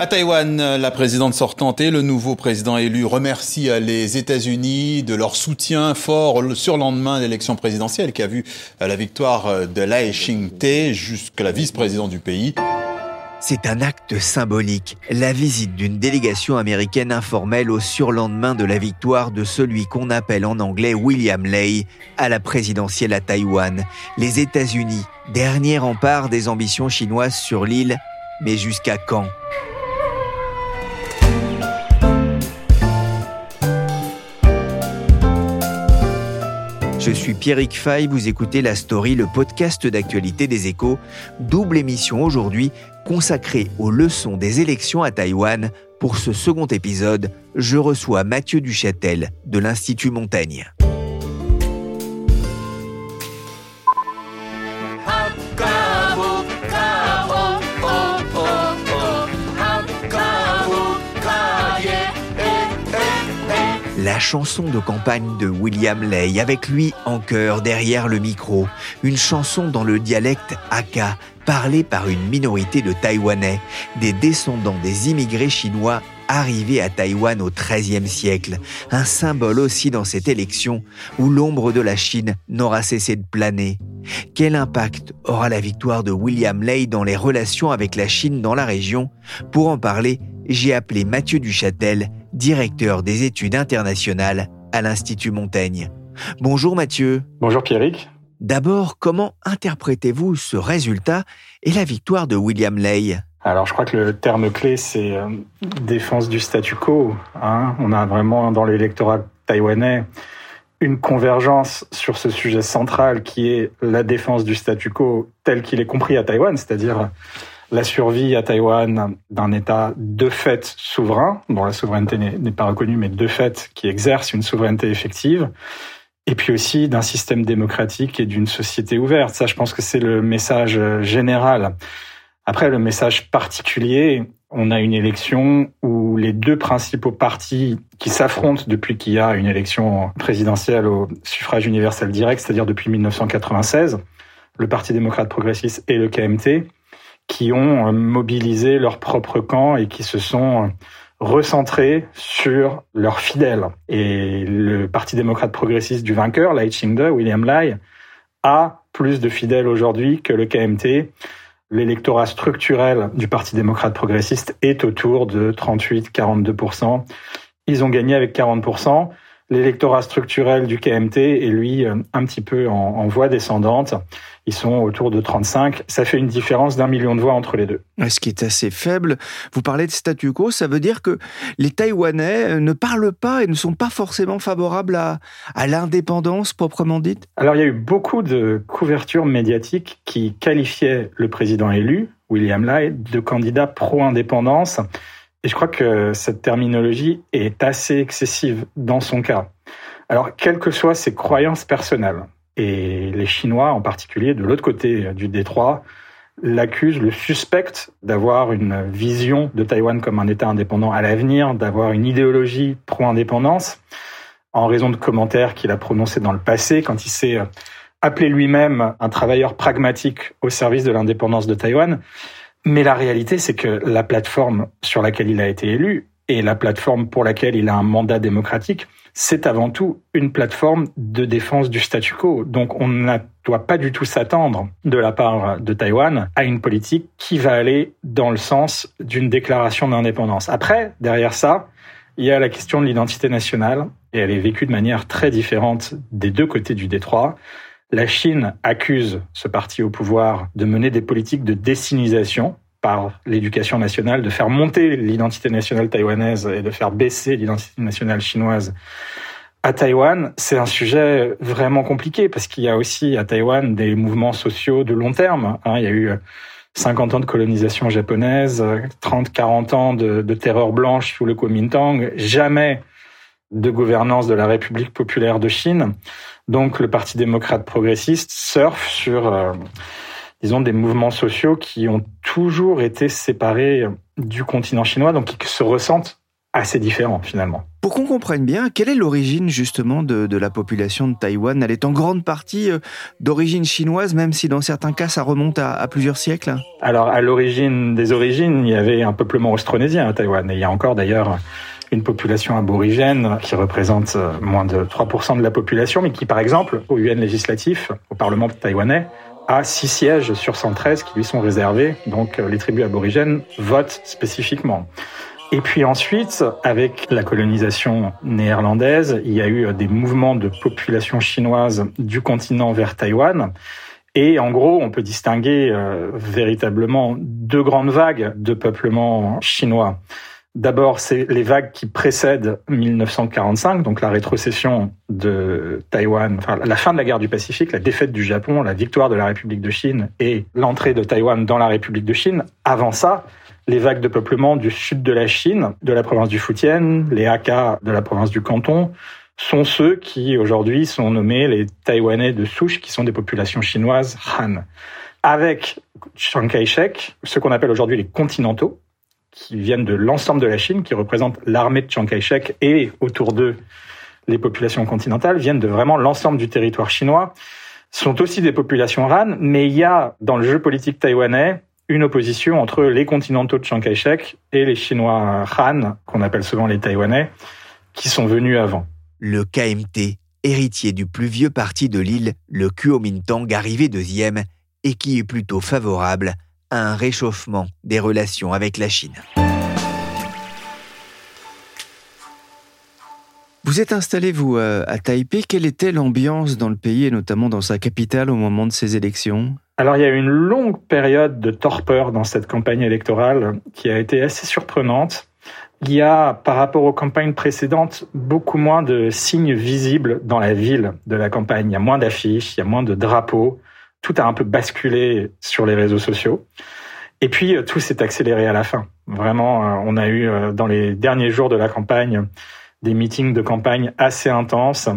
À Taïwan, la présidente sortante et le nouveau président élu remercient les États-Unis de leur soutien fort sur le lendemain de l'élection présidentielle qui a vu la victoire de Lai Ching-te jusqu'à la vice-présidente du pays. C'est un acte symbolique, la visite d'une délégation américaine informelle au surlendemain de la victoire de celui qu'on appelle en anglais William Lay à la présidentielle à Taïwan. Les États-Unis, dernier rempart des ambitions chinoises sur l'île, mais jusqu'à quand? Je suis Pierrick Fay, vous écoutez La Story, le podcast d'actualité des échos. Double émission aujourd'hui consacrée aux leçons des élections à Taïwan. Pour ce second épisode, je reçois Mathieu Duchâtel de l'Institut Montaigne. La chanson de campagne de William Lay, avec lui en chœur derrière le micro, une chanson dans le dialecte Hakka, parlée par une minorité de Taïwanais, des descendants des immigrés chinois arrivés à Taïwan au XIIIe siècle, un symbole aussi dans cette élection où l'ombre de la Chine n'aura cessé de planer. Quel impact aura la victoire de William Lay dans les relations avec la Chine dans la région? Pour en parler, j'ai appelé Mathieu Duchâtel, directeur des études internationales à l'Institut Montaigne. Bonjour Mathieu. Bonjour Pierrick. D'abord, comment interprétez-vous ce résultat et la victoire de William Lay alors, je crois que le terme clé, c'est euh, défense du statu quo. Hein. On a vraiment dans l'électorat taïwanais une convergence sur ce sujet central qui est la défense du statu quo tel qu'il est compris à Taïwan, c'est-à-dire la survie à Taïwan d'un État de fait souverain, dont la souveraineté n'est pas reconnue, mais de fait qui exerce une souveraineté effective, et puis aussi d'un système démocratique et d'une société ouverte. Ça, je pense que c'est le message général. Après, le message particulier, on a une élection où les deux principaux partis qui s'affrontent depuis qu'il y a une élection présidentielle au suffrage universel direct, c'est-à-dire depuis 1996, le Parti démocrate progressiste et le KMT, qui ont euh, mobilisé leur propre camp et qui se sont euh, recentrés sur leurs fidèles. Et le Parti démocrate progressiste du vainqueur, Lai William Lai, a plus de fidèles aujourd'hui que le KMT. L'électorat structurel du Parti démocrate progressiste est autour de 38-42%. Ils ont gagné avec 40%. L'électorat structurel du KMT est lui euh, un petit peu en, en, voie descendante. Ils sont autour de 35. Ça fait une différence d'un million de voix entre les deux. Ce qui est assez faible. Vous parlez de statu quo, ça veut dire que les Taïwanais ne parlent pas et ne sont pas forcément favorables à, à l'indépendance proprement dite? Alors il y a eu beaucoup de couvertures médiatiques qui qualifiaient le président élu, William Lai, de candidat pro-indépendance et je crois que cette terminologie est assez excessive dans son cas. Alors, quelles que soient ses croyances personnelles, et les Chinois en particulier, de l'autre côté du détroit, l'accusent, le suspectent d'avoir une vision de Taïwan comme un État indépendant à l'avenir, d'avoir une idéologie pro-indépendance, en raison de commentaires qu'il a prononcés dans le passé, quand il s'est appelé lui-même un travailleur pragmatique au service de l'indépendance de Taïwan. Mais la réalité, c'est que la plateforme sur laquelle il a été élu et la plateforme pour laquelle il a un mandat démocratique, c'est avant tout une plateforme de défense du statu quo. Donc on ne doit pas du tout s'attendre de la part de Taïwan à une politique qui va aller dans le sens d'une déclaration d'indépendance. Après, derrière ça, il y a la question de l'identité nationale et elle est vécue de manière très différente des deux côtés du détroit. La Chine accuse ce parti au pouvoir de mener des politiques de décinisation par l'éducation nationale, de faire monter l'identité nationale taïwanaise et de faire baisser l'identité nationale chinoise À Taïwan, c'est un sujet vraiment compliqué parce qu'il y a aussi à Taïwan des mouvements sociaux de long terme. Hein. il y a eu 50 ans de colonisation japonaise, 30, 40 ans de, de terreur blanche sous le Kuomintang, jamais de gouvernance de la République populaire de Chine. Donc le Parti démocrate progressiste surfe sur, euh, disons, des mouvements sociaux qui ont toujours été séparés du continent chinois, donc qui se ressentent assez différents finalement. Pour qu'on comprenne bien, quelle est l'origine justement de, la population de Taïwan? Elle est en grande partie euh, d'origine chinoise, même si dans certains cas ça remonte à, plusieurs siècles Alors à l'origine des origines, il y avait un peuplement austronésien à Taïwan, et il y a encore d'ailleurs une population aborigène qui représente euh, moins de 3% de la population, mais qui par exemple au UN législatif, au Parlement taïwanais, a six sièges sur 113 qui lui sont réservés, donc euh, les tribus aborigènes votent spécifiquement. Et puis ensuite, avec la colonisation néerlandaise, il y a eu des mouvements de population chinoise du continent vers Taïwan. Et en gros, on peut distinguer euh, véritablement deux grandes vagues de peuplement chinois. D'abord, c'est les vagues qui précèdent 1945, donc la rétrocession de Taïwan, enfin la fin de la guerre du Pacifique, la défaite du Japon, la victoire de la République de Chine et l'entrée de Taïwan dans la République de Chine. Avant ça, les vagues de peuplement du sud de la Chine, de la province du Fujian, les Hakka de la province du Canton, sont ceux qui aujourd'hui sont nommés les Taïwanais de souche, qui sont des populations chinoises Han. Avec Chiang Kai-shek, ce qu'on appelle aujourd'hui les continentaux, qui viennent de l'ensemble de la Chine, qui représentent l'armée de Chiang Kai-shek et autour d'eux les populations continentales, viennent de vraiment l'ensemble du territoire chinois, sont aussi des populations Han, mais il y a dans le jeu politique taïwanais une opposition entre les continentaux de Chiang Kai-shek et les Chinois Han, qu'on appelle souvent les Taïwanais, qui sont venus avant. Le KMT, héritier du plus vieux parti de l'île, le Kuomintang, arrivé deuxième, et qui est plutôt favorable à un réchauffement des relations avec la Chine. Vous êtes installé, vous, à Taipei. Quelle était l'ambiance dans le pays, et notamment dans sa capitale, au moment de ces élections? Alors il y a eu une longue période de torpeur dans cette campagne électorale qui a été assez surprenante. Il y a, par rapport aux campagnes précédentes, beaucoup moins de signes visibles dans la ville de la campagne. Il y a moins d'affiches, il y a moins de drapeaux. Tout a un peu basculé sur les réseaux sociaux. Et puis, euh, tout s'est accéléré à la fin. Vraiment, euh, on a eu, euh, dans les derniers jours de la campagne, des meetings de campagne assez intenses,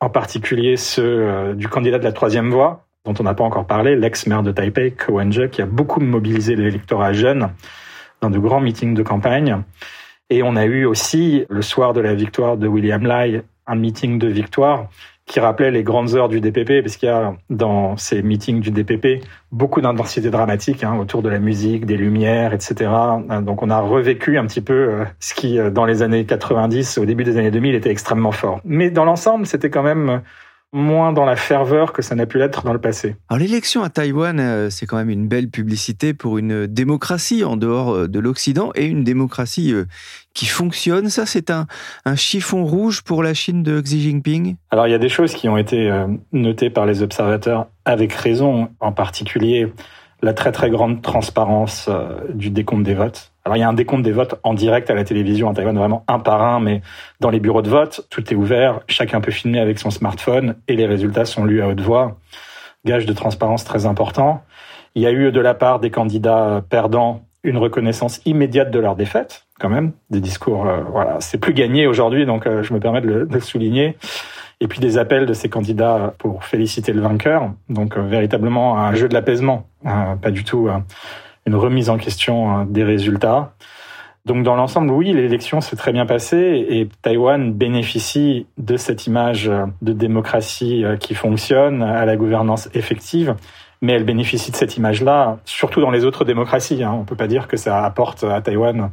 en particulier ceux du candidat de la troisième voie, dont on n'a pas encore parlé, l'ex-maire de Taipei, Ko wen qui a beaucoup mobilisé l'électorat jeune dans de grands meetings de campagne. Et on a eu aussi, le soir de la victoire de William Lai, un meeting de victoire qui rappelait les grandes heures du DPP, parce qu'il y a dans ces meetings du DPP beaucoup d'intensité dramatique hein, autour de la musique, des lumières, etc. Donc on a revécu un petit peu euh, ce qui, euh, dans les années 90, au début des années 2000, était extrêmement fort. Mais dans l'ensemble, c'était quand même moins dans la ferveur que ça n'a pu l'être dans le passé. Alors l'élection à Taïwan, euh, c'est quand même une belle publicité pour une démocratie en dehors euh, de l'Occident et une démocratie euh, qui fonctionne. Ça, c'est un, un chiffon rouge pour la Chine de Xi Jinping? Alors il y a des choses qui ont été notées par les observateurs avec raison, en particulier la très très grande transparence du décompte des votes. Il y a un décompte des votes en direct à la télévision en Taïwan, vraiment un par un, mais dans les bureaux de vote, tout est ouvert, chacun peut filmer avec son smartphone et les résultats sont lus à haute voix. Gage de transparence très important. Il y a eu de la part des candidats perdants une reconnaissance immédiate de leur défaite, quand même, des discours, euh, voilà, c'est plus gagné aujourd'hui, donc euh, je me permets de le, souligner. Et puis des appels de ces candidats pour féliciter le vainqueur, donc euh, véritablement un jeu de l'apaisement, pas du tout une remise en question hein, des résultats. Donc dans l'ensemble, oui, l'élection s'est très bien passée et Taïwan bénéficie de cette image euh, de démocratie euh, qui fonctionne, à la gouvernance effective, mais elle bénéficie de cette image-là, surtout dans les autres démocraties. Hein. On ne peut pas dire que ça apporte à Taïwan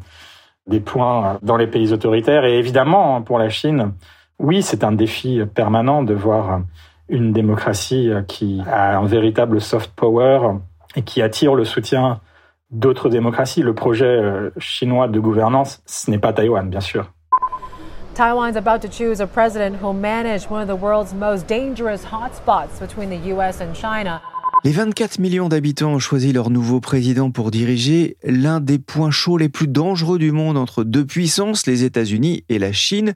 des points euh, dans les pays autoritaires. Et évidemment, pour la Chine, oui, c'est un défi permanent de voir une démocratie qui a un véritable soft power et qui attire le soutien d'autres démocraties. Le projet euh, chinois de gouvernance, ce n'est pas Taïwan, bien sûr. Taiwan's about to choose a president who'll manage one of the world's most dangerous hotspots between the US and China. Les 24 millions d'habitants ont choisi leur nouveau président pour diriger l'un des points chauds les plus dangereux du monde entre deux puissances, les États-Unis et la Chine.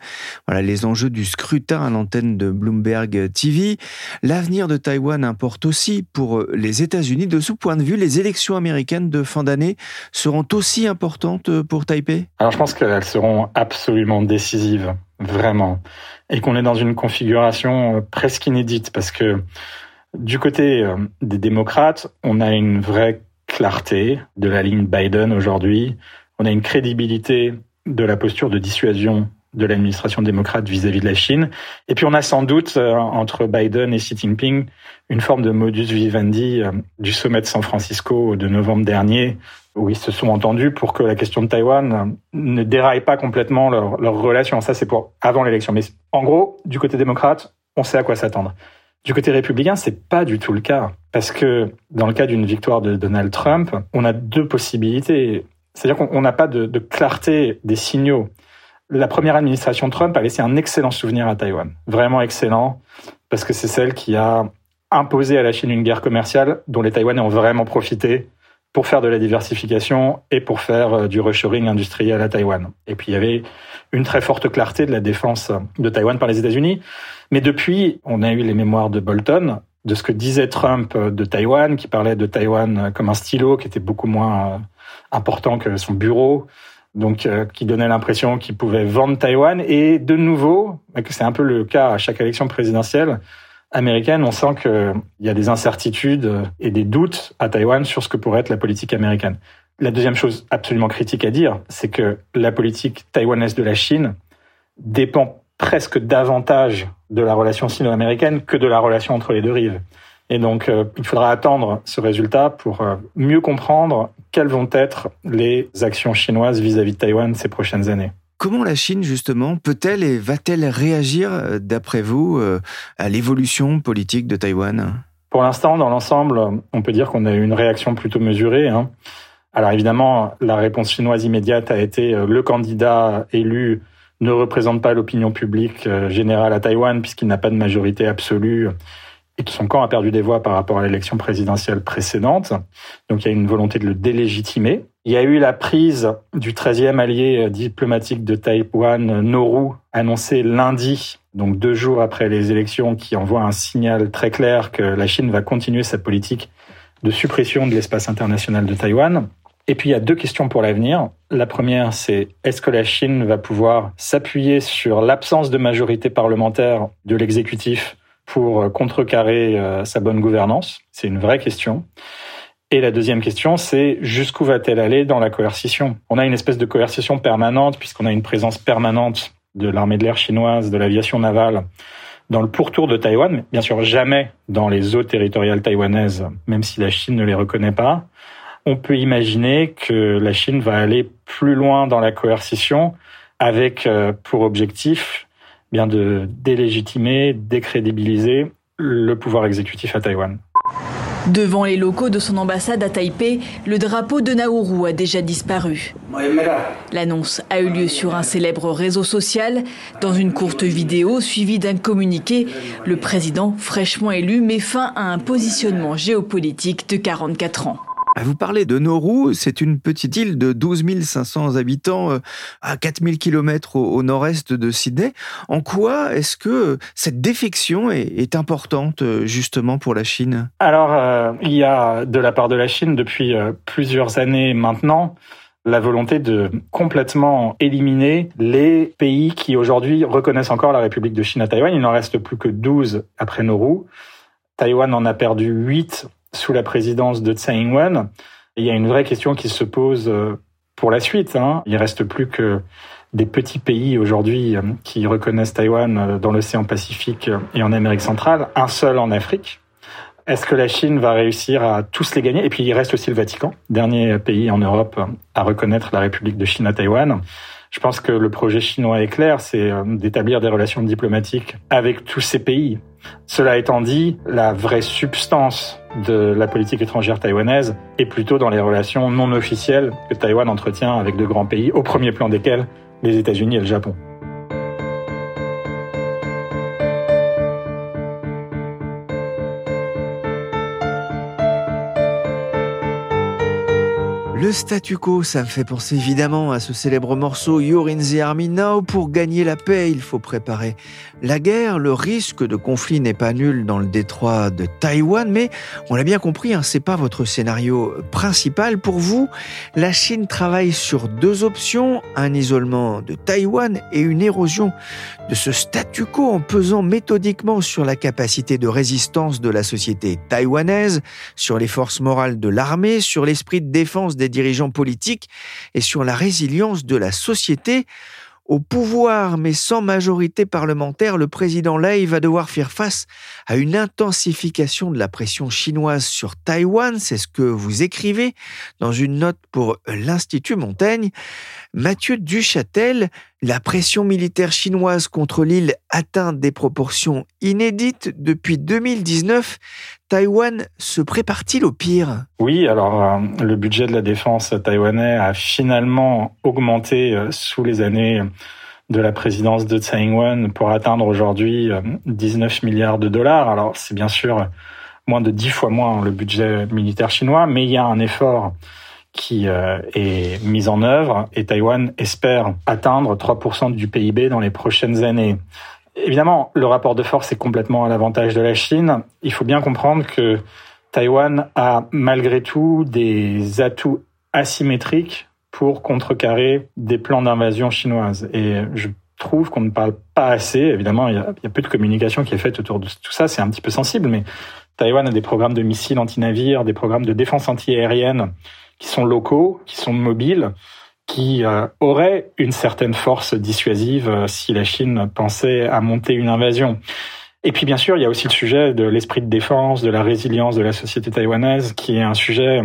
Voilà les enjeux du scrutin à l'antenne de Bloomberg TV. L'avenir de Taïwan importe aussi pour les États-Unis. De ce point de vue, les élections américaines de fin d'année seront aussi importantes pour Taipei? Alors je pense qu'elles seront absolument décisives, vraiment. Et qu'on est dans une configuration presque inédite parce que du côté euh, des démocrates, on a une vraie clarté de la ligne Biden aujourd'hui. On a une crédibilité de la posture de dissuasion de l'administration démocrate vis-à-vis de la Chine. Et puis on a sans doute euh, entre Biden et Xi Jinping une forme de modus vivendi euh, du sommet de San Francisco de novembre dernier, où ils se sont entendus pour que la question de Taïwan ne déraille pas complètement leur, leur relation. Ça, c'est pour avant l'élection. Mais en gros, du côté démocrate, on sait à quoi s'attendre. Du côté républicain, c'est pas du tout le cas. Parce que dans le cas d'une victoire de Donald Trump, on a deux possibilités. C'est-à-dire qu'on n'a pas de, de, clarté des signaux. La première administration Trump a laissé un excellent souvenir à Taïwan. Vraiment excellent. Parce que c'est celle qui a imposé à la Chine une guerre commerciale dont les Taïwanais ont vraiment profité pour faire de la diversification et pour faire euh, du reshoring industriel à Taïwan. Et puis il y avait une très forte clarté de la défense de Taïwan par les États-Unis. Mais depuis, on a eu les mémoires de Bolton, de ce que disait Trump de Taïwan, qui parlait de Taïwan comme un stylo qui était beaucoup moins euh, important que son bureau, donc euh, qui donnait l'impression qu'il pouvait vendre Taïwan. Et de nouveau, c'est un peu le cas à chaque élection présidentielle, américaine, on sent qu'il y a des incertitudes et des doutes à Taïwan sur ce que pourrait être la politique américaine. La deuxième chose absolument critique à dire, c'est que la politique taïwanaise de la Chine dépend presque davantage de la relation sino-américaine que de la relation entre les deux rives. Et donc, euh, il faudra attendre ce résultat pour euh, mieux comprendre quelles vont être les actions chinoises vis-à-vis -vis de Taïwan ces prochaines années. Comment la Chine, justement, peut-elle et va-t-elle réagir, euh, d'après vous, euh, à l'évolution politique de Taïwan? Pour l'instant, dans l'ensemble, on peut dire qu'on a eu une réaction plutôt mesurée. Hein. Alors évidemment, la réponse chinoise immédiate a été euh, le candidat élu ne représente pas l'opinion publique générale à Taïwan puisqu'il n'a pas de majorité absolue et que son camp a perdu des voix par rapport à l'élection présidentielle précédente. Donc il y a une volonté de le délégitimer. Il y a eu la prise du 13e allié diplomatique de Taïwan, Nauru, annoncé lundi, donc deux jours après les élections, qui envoie un signal très clair que la Chine va continuer sa politique de suppression de l'espace international de Taïwan. Et puis il y a deux questions pour l'avenir. La première, c'est est-ce que la Chine va pouvoir s'appuyer sur l'absence de majorité parlementaire de l'exécutif pour contrecarrer euh, sa bonne gouvernance? C'est une vraie question. Et la deuxième question, c'est jusqu'où va-t-elle aller dans la coercition? On a une espèce de coercition permanente puisqu'on a une présence permanente de l'armée de l'air chinoise, de l'aviation navale dans le pourtour de Taïwan, mais bien sûr jamais dans les eaux territoriales taïwanaises, même si la Chine ne les reconnaît pas. On peut imaginer que la Chine va aller plus loin dans la coercition avec euh, pour objectif bien de délégitimer, décrédibiliser le pouvoir exécutif à Taïwan. Devant les locaux de son ambassade à Taipei, le drapeau de Nauru a déjà disparu. L'annonce a eu lieu sur un célèbre réseau social. Dans une courte vidéo suivie d'un communiqué, le président fraîchement élu met fin à un positionnement géopolitique de 44 ans. Vous parlez de Nauru, c'est une petite île de 12 500 habitants euh, à 4000 km au, nord-est de Sydney. En quoi est-ce que cette défection est, importante euh, justement pour la Chine? Alors, euh, il y a de la part de la Chine depuis plusieurs années maintenant la volonté de complètement éliminer les pays qui aujourd'hui reconnaissent encore la République de Chine à Taïwan. Il n'en reste plus que 12 après Nauru. Taïwan en a perdu 8 sous la présidence de Tsai Ing-wen. Il y a une vraie question qui se pose euh, pour la suite. Hein. Il reste plus que des petits pays aujourd'hui euh, qui reconnaissent Taïwan euh, dans l'océan Pacifique et en Amérique centrale, un seul en Afrique. Est-ce que la Chine va réussir à tous les gagner? Et puis il reste aussi le Vatican, dernier pays en Europe à reconnaître la République de Chine à Taïwan. Je pense que le projet chinois est clair, c'est d'établir des relations diplomatiques avec tous ces pays. Cela étant dit, la vraie substance de la politique étrangère taïwanaise est plutôt dans les relations non officielles que Taïwan entretient avec de grands pays, au premier plan desquels les États-Unis et le Japon. Statu quo, ça me fait penser évidemment à ce célèbre morceau You're in the Army Now. Pour gagner la paix, il faut préparer la guerre. Le risque de conflit n'est pas nul dans le détroit de Taïwan, mais on l'a bien compris, hein, c'est pas votre scénario principal. Pour vous, la Chine travaille sur deux options un isolement de Taïwan et une érosion de ce statu quo en pesant méthodiquement sur la capacité de résistance de la société taïwanaise, sur les forces morales de l'armée, sur l'esprit de défense des dirigeants politiques et sur la résilience de la société. Au pouvoir, mais sans majorité parlementaire, le président Lei va devoir faire face à une intensification de la pression chinoise sur Taïwan. C'est ce que vous écrivez dans une note pour l'Institut Montaigne. Mathieu Duchâtel, la pression militaire chinoise contre l'île atteint des proportions inédites depuis 2019. Taïwan se prépare-t-il au pire? Oui, alors euh, le budget de la défense taïwanais a finalement augmenté euh, sous les années de la présidence de Tsai Ing-wen pour atteindre aujourd'hui 19 euh, milliards de dollars. Alors c'est bien sûr moins de 10 fois moins le budget militaire chinois, mais il y a un effort qui est mis en œuvre et Taïwan espère atteindre 3% du PIB dans les prochaines années. Évidemment, le rapport de force est complètement à l'avantage de la Chine. Il faut bien comprendre que Taïwan a malgré tout des atouts asymétriques pour contrecarrer des plans d'invasion chinoise. Et je trouve qu'on ne parle pas assez. Évidemment, il y, a, peu de communication qui est faite autour de tout ça. C'est un petit peu sensible, mais Taïwan a des programmes de missiles anti-navires, des programmes de défense anti-aérienne qui sont locaux, qui sont mobiles qui euh, aurait une certaine force dissuasive euh, si la Chine pensait à monter une invasion. Et puis bien sûr, il y a aussi le sujet de l'esprit de défense, de la résilience de la société taïwanaise, qui est un sujet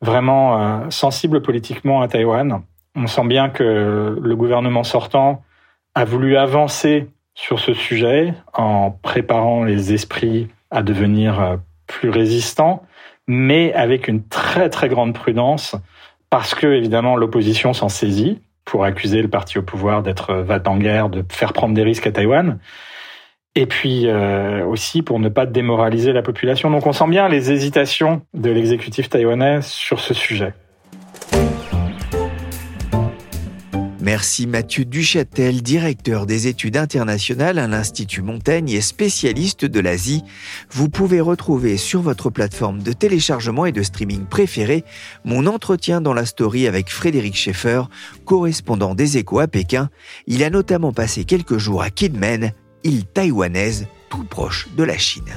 vraiment euh, sensible politiquement à Taïwan. On sent bien que le gouvernement sortant a voulu avancer sur ce sujet en préparant les esprits à devenir plus résistants, mais avec une très très grande prudence parce que évidemment l'opposition s'en saisit pour accuser le parti au pouvoir d'être va en guerre, de faire prendre des risques à Taïwan. Et puis euh, aussi pour ne pas démoraliser la population. Donc on sent bien les hésitations de l'exécutif taïwanais sur ce sujet. Merci Mathieu Duchâtel, directeur des études internationales à l'Institut Montaigne et spécialiste de l'Asie. Vous pouvez retrouver sur votre plateforme de téléchargement et de streaming préférée mon entretien dans la story avec Frédéric Schaeffer, correspondant des échos à Pékin. Il a notamment passé quelques jours à Kinmen, île taïwanaise tout proche de la Chine.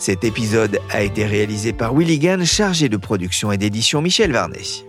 Cet épisode a été réalisé par Willy Gann, chargé de production et d'édition Michel Varnet.